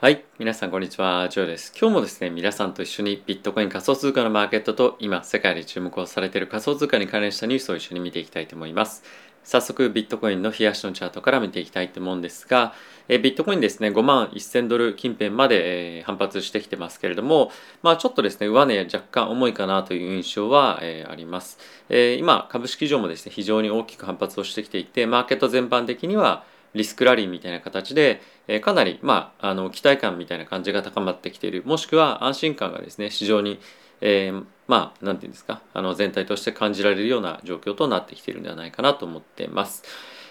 はい。皆さん、こんにちは。ジョーです。今日もですね、皆さんと一緒にビットコイン仮想通貨のマーケットと今、世界で注目をされている仮想通貨に関連したニュースを一緒に見ていきたいと思います。早速、ビットコインの冷やしのチャートから見ていきたいと思うんですが、えビットコインですね、5万1000ドル近辺まで、え、反発してきてますけれども、まあちょっとですね、上値若干重いかなという印象は、え、あります、え、今、株式上もですね、非常に大きく反発をしてきていて、マーケット全般的には、リスクラリーみたいな形で、え、かなり、まあ、あの期待感みたいな感じが高まってきているもしくは安心感がですね市場に、えー、まあ何て言うんですかあの全体として感じられるような状況となってきているんではないかなと思っています。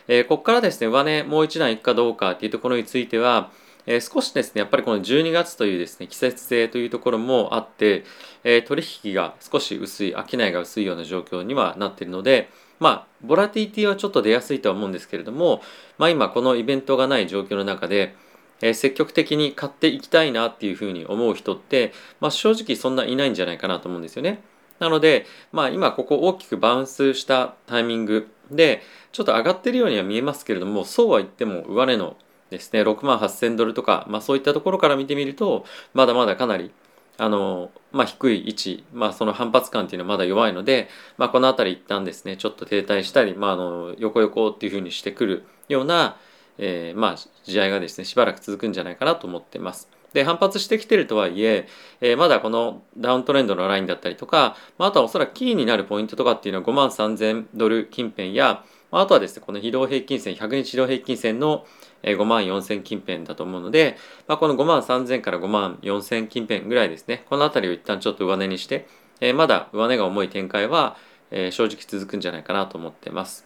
えー、ここからですね上値もう一段いくかどうかっていうところについてはえー、少しですねやっぱりこの12月というですね季節性というところもあって、え、取引が少し薄い商いが薄いような状況にはなっているのでまあボラティティはちょっと出やすいとは思うんですけれども、まあ、今このイベントがない状況の中で、えー、積極的に買っていきたいなっていうふうに思う人って、まあ、正直そんないないんじゃないかなと思うんですよね。なので、まあ、今ここ大きくバウンスしたタイミングでちょっと上がってるようには見えますけれどもそうは言っても上値のですね6万8000ドルとか、まあ、そういったところから見てみるとまだまだかなりあの、まあ、低い位置、まあ、その反発感っていうのはまだ弱いので、まあ、この辺り一旦ですねちょっと停滞したり、まあ、あの横横っていうふうにしてくるような、えー、まあ試合がですねしばらく続くんじゃないかなと思ってます。で反発してきてるとはいええー、まだこのダウントレンドのラインだったりとか、まあ、あとはおそらくキーになるポイントとかっていうのは5万3000ドル近辺や、まあ、あとはですねこの移動平均線100日移動平均線の5万4000近辺だと思うので、まあ、この5万3000から5万4000近辺ぐらいですねこの辺りを一旦ちょっと上値にして、え、まだ上値が重い展開は、え、正直続くんじゃないかなと思ってます。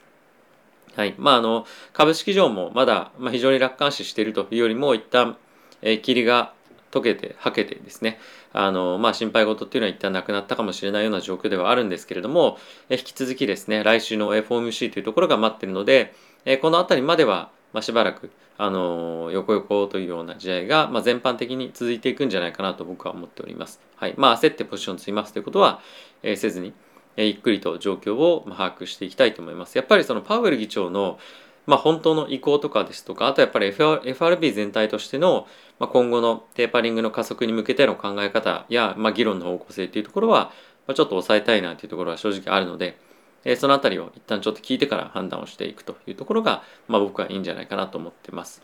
はい。まあ、あの、株式上もまだ、まあ、非常に楽観視しているというよりも、一旦、えー、霧が溶けて、はけてですね、あの、まあ、心配事っていうのは一旦なくなったかもしれないような状況ではあるんですけれども、えー、引き続きですね、来週の FOMC というところが待っているので、えー、この辺りまでは、まあ、しばらく、あの横横というような試合が、まあ、全般的に続いていくんじゃないかなと僕は思っております。はいまあ、焦ってポジションをついますということは、えー、せずに、えー、ゆっくりと状況を把握していきたいと思います。やっぱりそのパウエル議長のまあ、本当の意向とかですとかあとやっぱり FRB 全体としての、まあ、今後のテーパリングの加速に向けての考え方や、まあ、議論の方向性っていうところは、まあ、ちょっと抑えたいなというところは正直あるので、えその辺りを一旦ちょっと聞いてから判断をしていくというところが、まあ、僕はいいんじゃないかなと思ってます。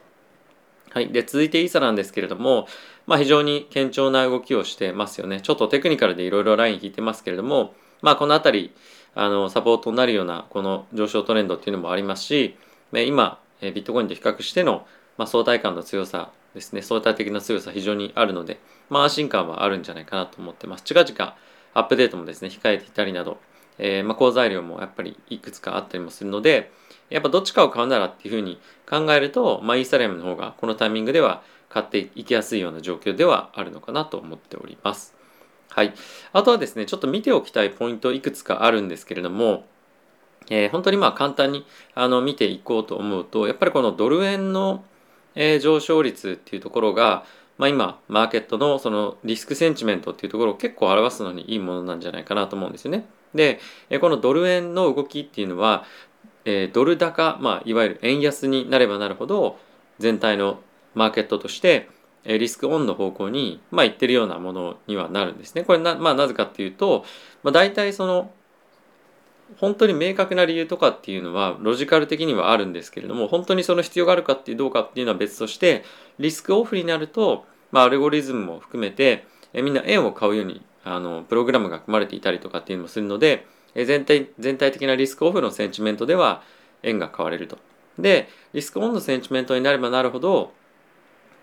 はい。で、続いてイーサなんですけれども、まあ、非常に堅調な動きをしてますよね。ちょっとテクニカルでいろいろライン引いてますけれども、まあ、この辺り、あの、サポートになるような、この上昇トレンドっていうのもありますし、今、ビットコインと比較しての、まあ、相対感の強さですね、相対的な強さ非常にあるので、まあ、安心感はあるんじゃないかなと思ってます。近々、アップデートもですね、控えていたりなど、えー、まあ、好材料もやっぱりいくつかあったりもするのでやっぱどっちかを買うならっていうふうに考えると、まあ、イーサリアムの方がこのタイミングでは買っていきやすいような状況ではあるのかなと思っております。はい。あとはですね、ちょっと見ておきたいポイントいくつかあるんですけれども、えー、本当にまあ簡単にあの見ていこうと思うと、やっぱりこのドル円の、えー、上昇率っていうところが、まあ、今マーケットのそのリスクセンチメントっていうところを結構表すのにいいものなんじゃないかなと思うんですよね。でこのドル円の動きっていうのは、えドル高、まあ、いわゆる円安になればなるほど全体のマーケットとしてリスクオンの方向に、まあ、いってるようなものにはなるんですね。これな,、まあ、なぜかっていうと、まあ、大体その本当に明確な理由とかっていうのはロジカル的にはあるんですけれども本当にその必要があるかっていうどうかっていうのは別としてリスクオフになると、まあ、アルゴリズムも含めてみんな円を買うようにあのプログラムが組まれていたりとかっていうのもするので全体全体的なリスクオフのセンチメントでは円が買われると。でリスクオンのセンチメントになればなるほど、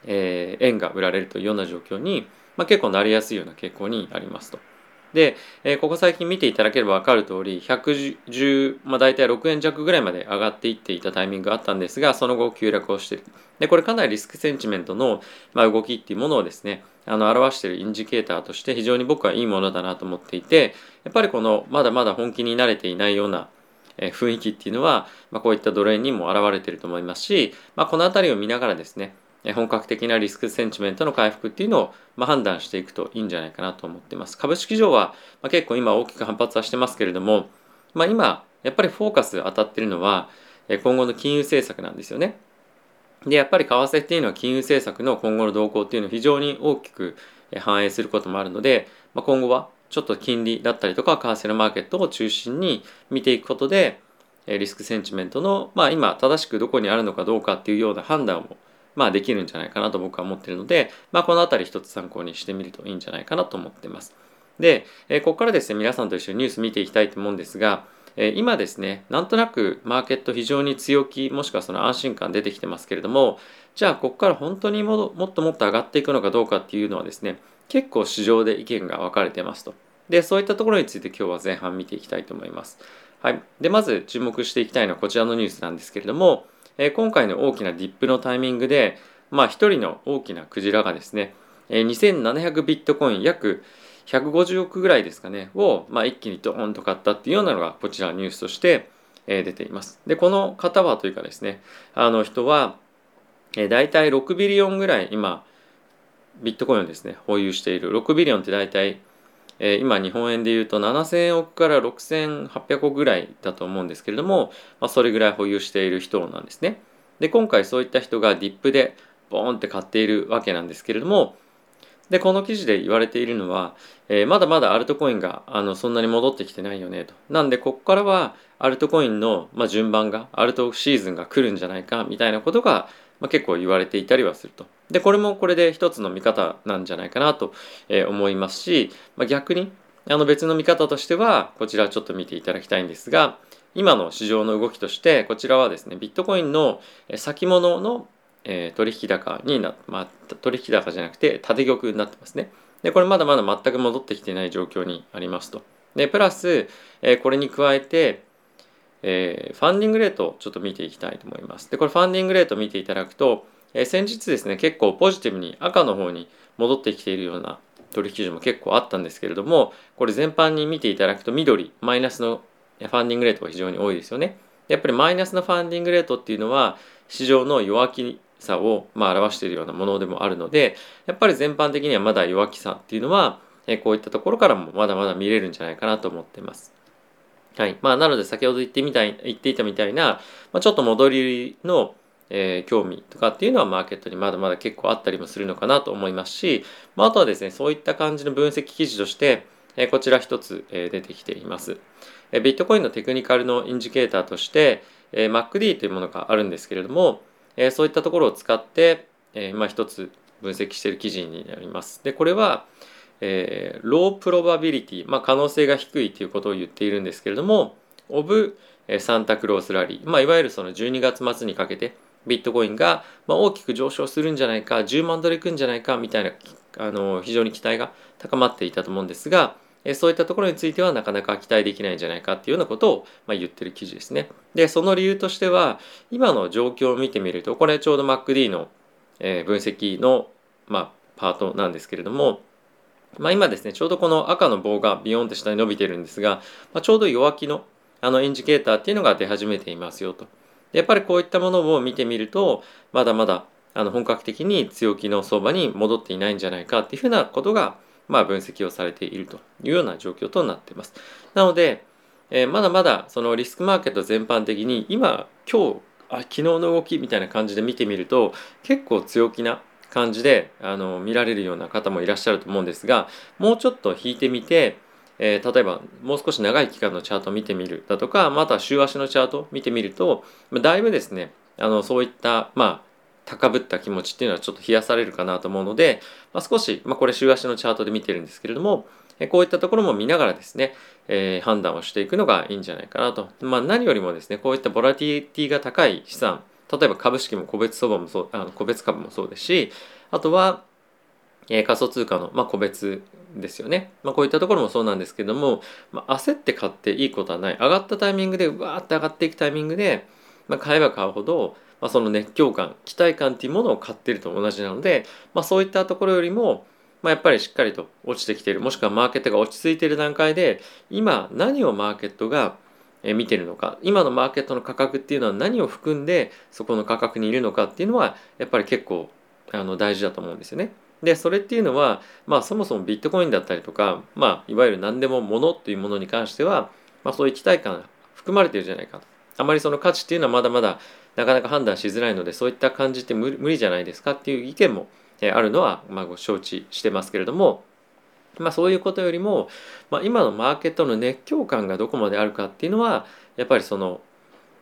えー、円が売られるというような状況に、まあ、結構なりやすいような傾向にありますと。で、えー、ここ最近見ていただければ分かる通り110、まあ、大体6円弱ぐらいまで上がっていっていたタイミングがあったんですがその後急落をしている。でこれかなりリスクセンチメントの、まあ、動きっていうものをですねあの表しているインジケーターとして非常に僕はいいものだなと思っていてやっぱりこのまだまだ本気に慣れていないような雰囲気っていうのは、まあ、こういったドル円にも表れていると思いますし、まあ、この辺りを見ながらですね本格的なリスクセンチメントの回復っていうのを、ま、判断していくといいんじゃないかなと思ってます。株式上は、ま、結構今大きく反発はしてますけれども、まあ、今やっぱりフォーカス当たってるのは今後の金融政策なんですよね。でやっぱり為替っていうのは金融政策の今後の動向っていうのを非常に大きく反映することもあるので、まあ、今後はちょっと金利だったりとか為替のマーケットを中心に見ていくことでリスクセンチメントの、まあ、今正しくどこにあるのかどうかっていうような判断をまあできるんじゃないかなと僕は思ってるので、まあ、この辺り一つ参考にしてみるといいんじゃないかなと思ってます。で、えここからですね皆さんと一緒にニュース見ていきたいと思うんですが、え今ですねなんとなくマーケット非常に強気もしくはその安心感出てきてますけれどもじゃあここから本当にももっともっと上がっていくのかどうかっていうのはですね結構市場で意見が分かれてますと。でそういったところについて今日は前半見ていきたいと思います。はい、でまず注目していきたいのはこちらのニュースなんですけれども、え今回の大きなディップのタイミングでまあ一人の大きなクジラがですね、え2700ビットコイン約150億ぐらいですかねを、まあ、一気にドーンと買ったっていうようなのがこちらニュースとして、え出ています。でこの方はというかですねあの人は、え大体6ビリオンぐらい今ビットコインをですね保有している6ビリオンって大体えー、今日本円で言うと7000億から6800億ぐらいだと思うんですけれども、まあ、それぐらい保有している人なんですね。で今回そういった人がディップでボーンって買っているわけなんですけれどもでこの記事で言われているのは、えー、まだまだアルトコインがあのそんなに戻ってきてないよねと。なんでここからはアルトコインの、まあ、順番がアルトシーズンが来るんじゃないかみたいなことが、まあ、結構言われていたりはすると。でこれもこれで一つの見方なんじゃないかなと思いますし、まあ、逆にあの別の見方としてはこちらちょっと見ていただきたいんですが今の市場の動きとしてこちらはですねビットコインの先物の取引高にな、まあ、取引高じゃなくて縦玉になってますねでこれまだまだ全く戻ってきてない状況にありますとでプラスこれに加えてえー、ファンディングレートをちょっと見ていきたいと思います。で、これファンディングレート見ていただくと、えー、先日ですね結構ポジティブに赤の方に戻ってきているような取引所も結構あったんですけれどもこれ全般に見ていただくと緑マイナスのファンディングレートが非常に多いですよねやっぱりマイナスのファンディングレートっていうのは市場の弱気さをま表しているようなものでもあるのでやっぱり全般的にはまだ弱気さっていうのはこういったところからもまだまだ見れるんじゃないかなと思っています。はい。まあ、なので先ほど言ってみたい、言っていたみたいな、まあ、ちょっと戻りのえー、興味とかっていうのはマーケットにまだまだ結構あったりもするのかなと思いますし、まあ、あとはですねそういった感じの分析記事として、えー、こちら一つ、えー、出てきています、えー、ビットコインのテクニカルのインジケーターとして、えー、MacD というものがあるんですけれども、えー、そういったところを使って、えー、まあ一つ分析している記事になります。でこれはえー、ロープロバビリティ、まあ、可能性が低いということを言っているんですけれども、オブ、サンタクロースラリー、まあ、いわゆるその12月末にかけて、ビットコインがま大きく上昇するんじゃないか10万ドルいくんじゃないかみたいなあの非常に期待が高まっていたと思うんですがそういったところについてはなかなか期待できないんじゃないかっていうようなことを、まあ、言ってる記事ですね。でその理由としては今の状況を見てみるとこれちょうど MacD の、え分析の、まあ、パートなんですけれども、まあ、今ですねちょうどこの赤の棒がビヨンって下に伸びてるんですが、まあ、ちょうど弱気のあのインジケーターっていうのが出始めていますよと。やっぱりこういったものを見てみるとまだまだあの本格的に強気の相場に戻っていないんじゃないかっていうふうなことが、まあ、分析をされているというような状況となっています。なので、えー、まだまだそのリスクマーケット全般的に今今日あ昨日の動きみたいな感じで見てみると結構強気な感じであの見られるような方もいらっしゃると思うんですがもうちょっと引いてみてえー、例えばもう少し長い期間のチャートを見てみるだとかまた週足のチャートを見てみるとまだいぶですねあのそういったまあ高ぶった気持ちっていうのはちょっと冷やされるかなと思うので、まあ、少し、まあ、これ週足のチャートで見てるんですけれどもこういったところも見ながらですね、えー、判断をしていくのがいいんじゃないかなと。まあ、何よりもですね、こういったボラティティが高い資産、例えば株式も個別相場もそうあの個別株もそうですし、あとは、えー、仮想通貨の、まあ、個別ですよね。まあ、こういったところもそうなんですけども、まあ、焦って買っていいことはない。上がったタイミングで、わーって上がっていくタイミングで、まあ、買えば買うほど、まあ、その熱狂感、期待感っていうものを買ってると同じなので、まあ、そういったところよりも、まあ、やっぱりしっかりと落ちてきている、もしくはマーケットが落ち着いている段階で、今何をマーケットが見てるのか今のマーケットの価格っていうのは何を含んでそこの価格にいるのかっていうのはやっぱり結構あの大事だと思うんですよね。でそれっていうのは、まあ、そもそもビットコインだったりとか、まあ、いわゆる何でも物っていうものに関しては、まあ、そういう期待感含まれてるじゃないかと。あまりその価値っていうのはまだまだなかなか判断しづらいのでそういった感じって無理じゃないですかっていう意見もあるのはまあご承知してますけれどもまあそういうことよりも、まあ、今のマーケットの熱狂感がどこまであるかっていうのはやっぱりその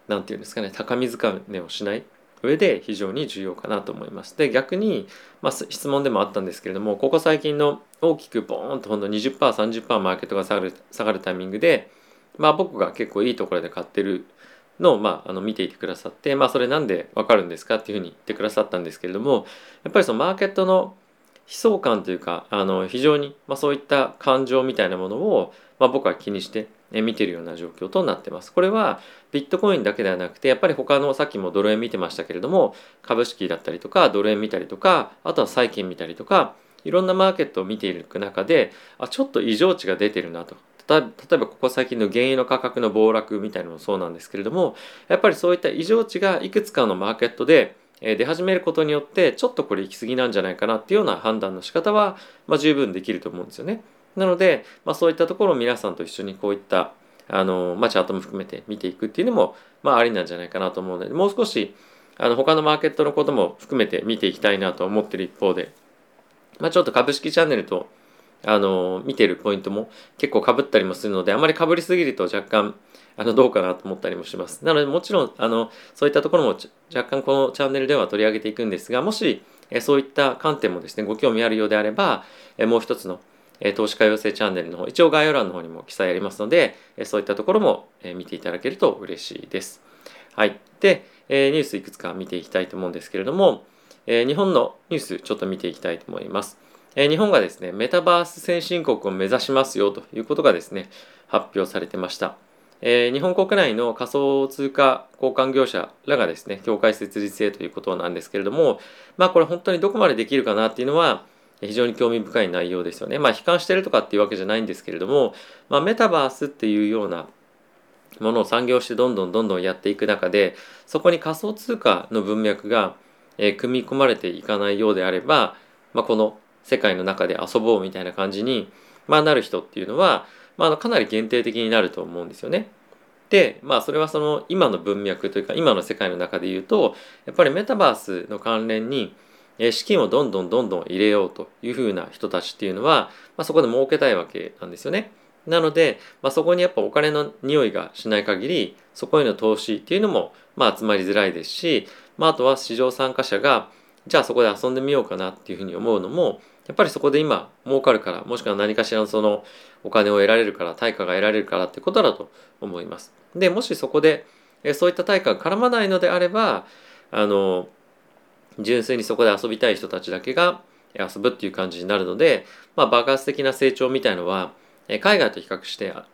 何て言うんですかね高水かねをしない上で非常に重要かなと思います。で逆に、まあ、質問でもあったんですけれどもここ最近の大きくボーンとほんと 20%30% マーケットが下がる下がるタイミングで、まあ、僕が結構いいところで買ってるのを、まあ、あの見ていてくださって、まあ、それなんでわかるんですかっていうふうに言ってくださったんですけれどもやっぱりそのマーケットの悲壮感というかあの非常に、まあ、そういった感情みたいなものを、まあ、僕は気にして見てるような状況となってます。これはビットコインだけではなくてやっぱり他のさっきもドル円見てましたけれども株式だったりとかドル円見たりとかあとは債券見たりとかいろんなマーケットを見ていく中であちょっと異常値が出てるなと例えばここ最近の原油の価格の暴落みたいなのもそうなんですけれどもやっぱりそういった異常値がいくつかのマーケットで出始めることによってちょっとこれ行き過ぎなんじゃないかなっていうような判断の仕方は、まあ、十分できると思うんですよね。なので、まあ、そういったところを皆さんと一緒にこういったあの、まあ、チャートも含めて見ていくっていうのも、まあ、ありなんじゃないかなと思うのでもう少しあの他のマーケットのことも含めて見ていきたいなと思ってる一方で、まあ、ちょっと株式チャンネルとあの見てるポイントも結構かぶったりもするのであまりかぶりすぎると若干あのどうかなと思ったりもします。なのでもちろんあのそういったところも若干このチャンネルでは取り上げていくんですがもしそういった観点もですねご興味あるようであればもう一つの投資家養成チャンネルの方一応概要欄の方にも記載ありますのでそういったところも見ていただけると嬉しいです。はい。で、ニュースいくつか見ていきたいと思うんですけれども、日本のニュースちょっと見ていきたいと思います。日本がですね、メタバース先進国を目指しますよということがですね、発表されてました。日本国内の仮想通貨交換業者らがですね、協会設立へということなんですけれども、まあこれ本当にどこまでできるかなっていうのは、非常に興味深い内容ですよね。まあ悲観してるとかっていうわけじゃないんですけれども、まあメタバースっていうようなものを産業してどんどんどんどんやっていく中で、そこに仮想通貨の文脈が、え、組み込まれていかないようであれば、まあこの世界の中で遊ぼうみたいな感じに、まあ、なる人っていうのは、まあ、かなり限定的になると思うんですよね。でまあそれはその今の文脈というか今の世界の中で言うとやっぱりメタバースの関連にえ資金をどんどんどんどん入れようというふうな人たちっていうのは、まあ、そこで儲けたいわけなんですよね。なので、まあ、そこにやっぱお金の匂いがしない限りそこへの投資っていうのもまあ集まりづらいですし、まあ、あとは市場参加者がじゃあそこで遊んでみようかなっていうふうに思うのもやっぱりそこで今儲かるからもしくは何かしらのそのお金を得られるから対価が得られるからってことだと思います。でもしそこでそういった対価が絡まないのであればあの純粋にそこで遊びたい人たちだけが遊ぶっていう感じになるので、まあ、爆発的な成長みたいのは海外と比較してあ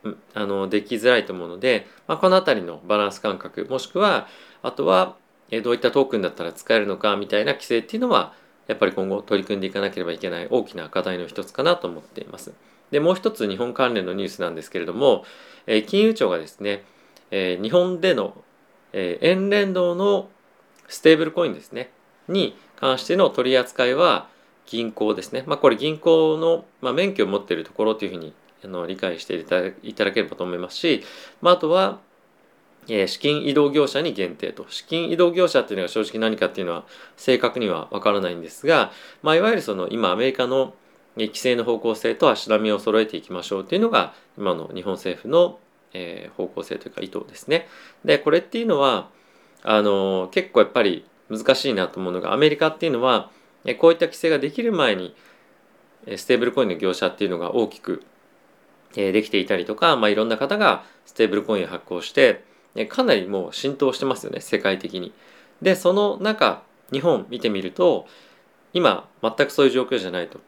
のできづらいと思うので、まあ、この辺りのバランス感覚もしくはあとはどういったトークンだったら使えるのかみたいな規制っていうのはやっぱり今後取り組んでいかなければいけない大きな課題の一つかなと思っています。でもう一つ日本関連のニュースなんですけれども、え、金融庁がですね、え、日本での、え、円連動のステーブルコインですねに関しての取り扱いは銀行ですね、まあ、これ銀行の、まあ、免許を持っているところというふうにあの理解していただければと思いますし、まあ、あとはえ資金移動業者に限定と資金移動業者っていうのが正直何かっていうのは正確にはわからないんですが、まあ、いわゆるその今アメリカの規制の方向性と足並みを揃えていきましょうっていうのが今の日本政府の、え方向性というか意図ですね。でこれっていうのはあの結構やっぱり難しいなと思うのがアメリカっていうのはこういった規制ができる前にステーブルコインの業者っていうのが大きくできていたりとか、まあ、いろんな方がステーブルコインを発行してかなりもう浸透してますよね世界的に。でその中日本見てみると今全くそういう状況じゃないと。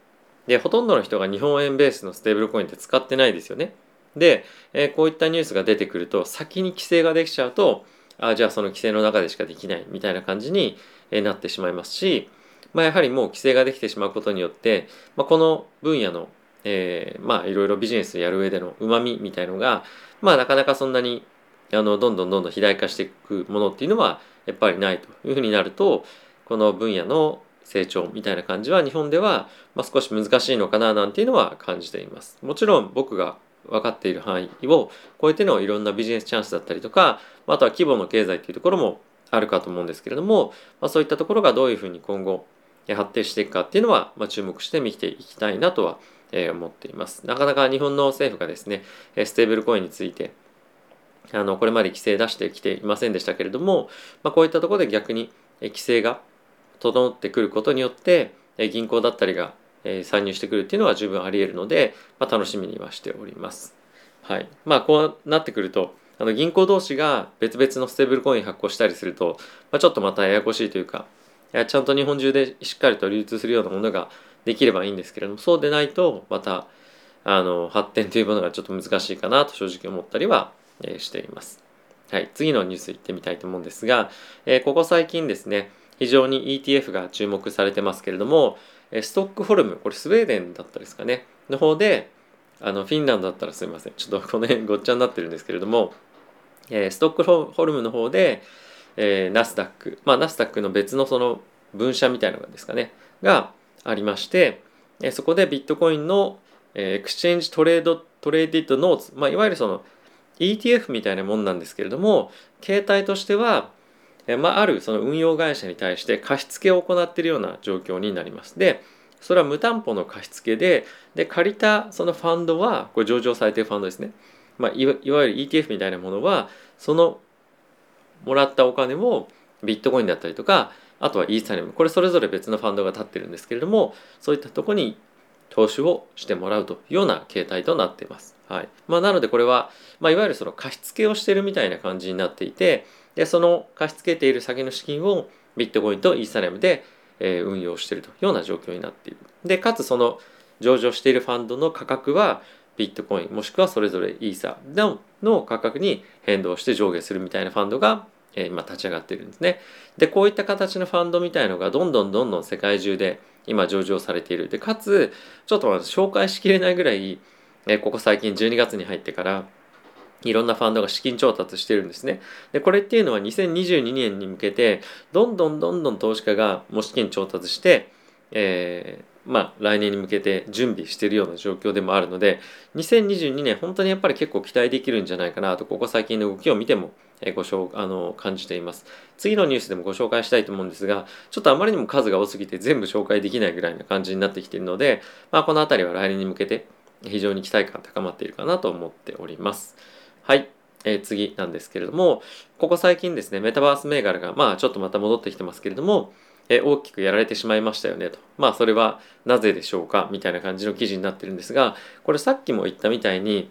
でほとんどの人が日本円ベースのステーブルコインって使ってないですよね。で、え、こういったニュースが出てくると先に規制ができちゃうとあじゃあその規制の中でしかできないみたいな感じになってしまいますし、まあ、やはりもう規制ができてしまうことによって、まあ、この分野の、えー、まあいろいろビジネスをやる上でのうまみみたいのが、まあ、なかなかそんなにあのどんどんどんどん肥大化していくものっていうのはやっぱりないというふうになるとこの分野の成長みたいな感じは日本では、まあ、少し難しいのかななんていうのは感じています。もちろん僕が分かっている範囲を超えてのいろんなビジネスチャンスだったりとかあとは規模の経済っていうところもあるかと思うんですけれども、まあ、そういったところがどういうふうに今後発展していくかっていうのは、まあ、注目して見ていきたいなとは思っています。なかなか日本の政府がですねステーブルコインについてあのこれまで規制出してきていませんでしたけれども、まあ、こういったところで逆に規制が整ってくることによって銀行だったりがえ参入してくるっていうのは十分あり得るので、まあ、楽しみにはしております。はい、まあこうなってくるとあの銀行同士が別々のステーブルコイン発行したりすると、まあ、ちょっとまたややこしいというかちゃんと日本中でしっかりと流通するようなものができればいいんですけれどもそうでないとまたあの発展というものがちょっと難しいかなと正直思ったりは、え、しています。はい、次のニュースいってみたいと思うんですが、え、ここ最近ですね非常に ETF が注目されてますけれどもストックホルムこれスウェーデンだったですかね。の方であのフィンランドだったらすみません。ちょっとこの辺ごっちゃになってるんですけれども、え、ストックホルムの方で、え、ナスダック。まあナスダックの別のその分社みたいなのですかね。がありまして、え、そこでビットコインの、え、 Exchange Trade Traded Notes、まあ、いわゆるその ETF みたいなもんなんですけれども形態としては、え、まあ、あるその運用会社に対して貸付を行っているような状況になります。でそれは無担保の貸付でで借りたそのファンドはこれ上場されているファンドですね、まあ、いわゆる ETF みたいなものはそのもらったお金をビットコインだったりとかあとはイーサリアム。これそれぞれ別のファンドが立ってるんですけれどもそういったとこに投資をしてもらうというような形態となっています。はい。まあ、なのでこれは、まあ、いわゆるその貸付をしてるみたいな感じになっていてでその貸し付けている先の資金をビットコインとイーサリアムでえ運用しているというような状況になっている。でかつその上場しているファンドの価格はビットコインもしくはそれぞれイーサのの価格に変動して上下するみたいなファンドが、え今立ち上がっているんですね。でこういった形のファンドみたいのがどんどんどんどん世界中で今上場されている。でかつちょっと紹介しきれないぐらい、えここ最近12月に入ってからいろんなファンドが資金調達してるんですね。で、これっていうのは2022年に向けて、どんどんどんどん投資家がもう資金調達して、えー、まあ来年に向けて準備してるような状況でもあるので、2022年本当にやっぱり結構期待できるんじゃないかなと、ここ最近の動きを見てもえご紹あの感じています。次のニュースでもご紹介したいと思うんですが、ちょっとあまりにも数が多すぎて全部紹介できないぐらいな感じになってきているので、まあこの辺りは来年に向けて非常に期待感高まっているかなと思っております。はい。えー、次なんですけれども、ここ最近ですね、メタバース銘柄が、まあちょっとまた戻ってきてますけれども、えー、大きくやられてしまいましたよねと。まあそれはなぜでしょうかみたいな感じの記事になってるんですが、これさっきも言ったみたいに、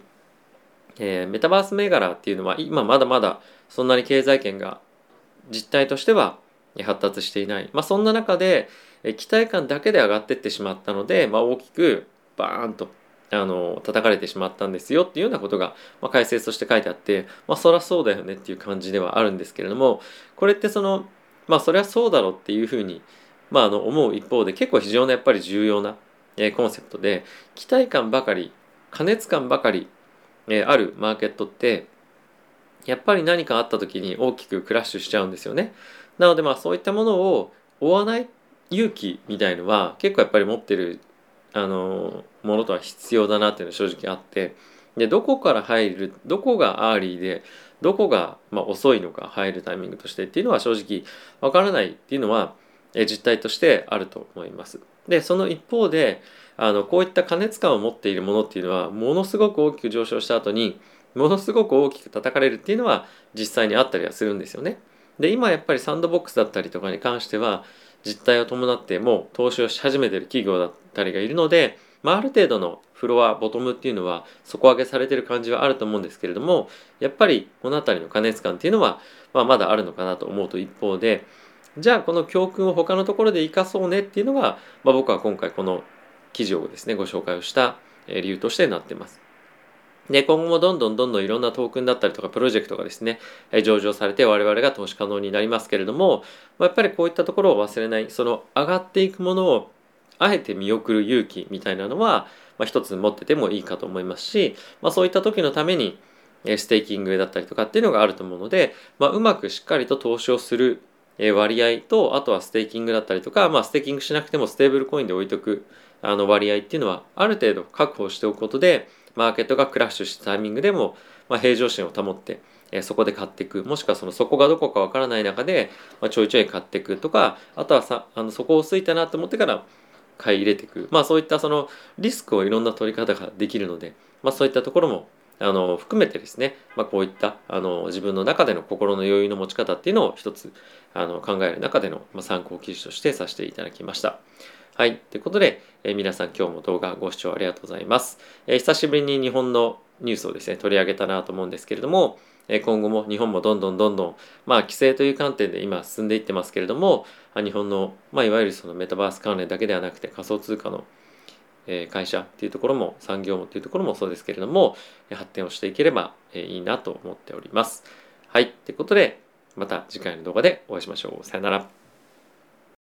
えー、メタバース銘柄っていうのは今まだまだそんなに経済圏が実態としては発達していない。まあそんな中で、え期待感だけで上がってってしまったので、まあ大きくバーンとあの叩かれてしまったんですよっていうようなことが、まあ、解説として書いてあってまあそりゃそうだよねっていう感じではあるんですけれどもこれってそのまあそりゃそうだろうっていうふうに、まあ、あの思う一方で結構非常にやっぱり重要な、えー、コンセプトで期待感ばかり過熱感ばかり、えー、あるマーケットってやっぱり何かあった時に大きくクラッシュしちゃうんですよね。なのでまあそういったものを追わない勇気みたいのは結構やっぱり持ってるあのものとは必要だなっていうのは正直あってでどこから入るどこが early でどこがま遅いのか入るタイミングとしてっていうのは正直わからないっていうのは実態としてあると思います。でその一方であのこういった過熱感を持っているものっていうのはものすごく大きく上昇した後にものすごく大きく叩かれるっていうのは実際にあったりはするんですよね。で今やっぱりサンドボックスだったりとかに関しては実態を伴ってもう投資をし始めてる企業だったりがいるので、まあ、ある程度のフロアボトムっていうのは底上げされてる感じはあると思うんですけれどもやっぱりこの辺りの過熱感っていうのは、まあ、まだあるのかなと思うと一方でじゃあこの教訓を他のところで生かそうねっていうのが、まあ、僕は今回この記事をですねご紹介をした理由としてなってます。で、今後もどんどんどんどんいろんなトークンだったりとかプロジェクトがですね、上場されて我々が投資可能になりますけれども、やっぱりこういったところを忘れない、その上がっていくものをあえて見送る勇気みたいなのは、まあ、一つ持っててもいいかと思いますし、まあ、そういった時のためにステーキングだったりとかっていうのがあると思うので、まあ、うまくしっかりと投資をする割合とあとはステーキングだったりとか、まあ、ステーキングしなくてもステーブルコインで置いとくあの割合っていうのはある程度確保しておくことでマーケットがクラッシュしたタイミングでも、まあ、平常心を保ってえそこで買っていくもしくはそのそこがどこかわからない中で、まあ、ちょいちょい買っていくとかあとはさあのそこをついたなと思ってから買い入れていくまあそういったそのリスクをいろんな取り方ができるので、まあ、そういったところもあの含めてですね、まあ、こういったあの自分の中での心の余裕の持ち方っていうのを一つあの考える中での、まあ、参考記事としてさせていただきました。はい。ということで、えー、皆さん今日も動画ご視聴ありがとうございます、えー、久しぶりに日本のニュースをですね、取り上げたなと思うんですけれども、えー、今後も日本もどんどんどんどん、まあ、規制という観点で今進んでいってますけれども、日本の、まあ、いわゆるそのメタバース関連だけではなくて仮想通貨の会社っていうところも産業もっていうところもそうですけれども発展をしていければいいなと思っております。はい。ということでまた次回の動画でお会いしましょう。さよなら。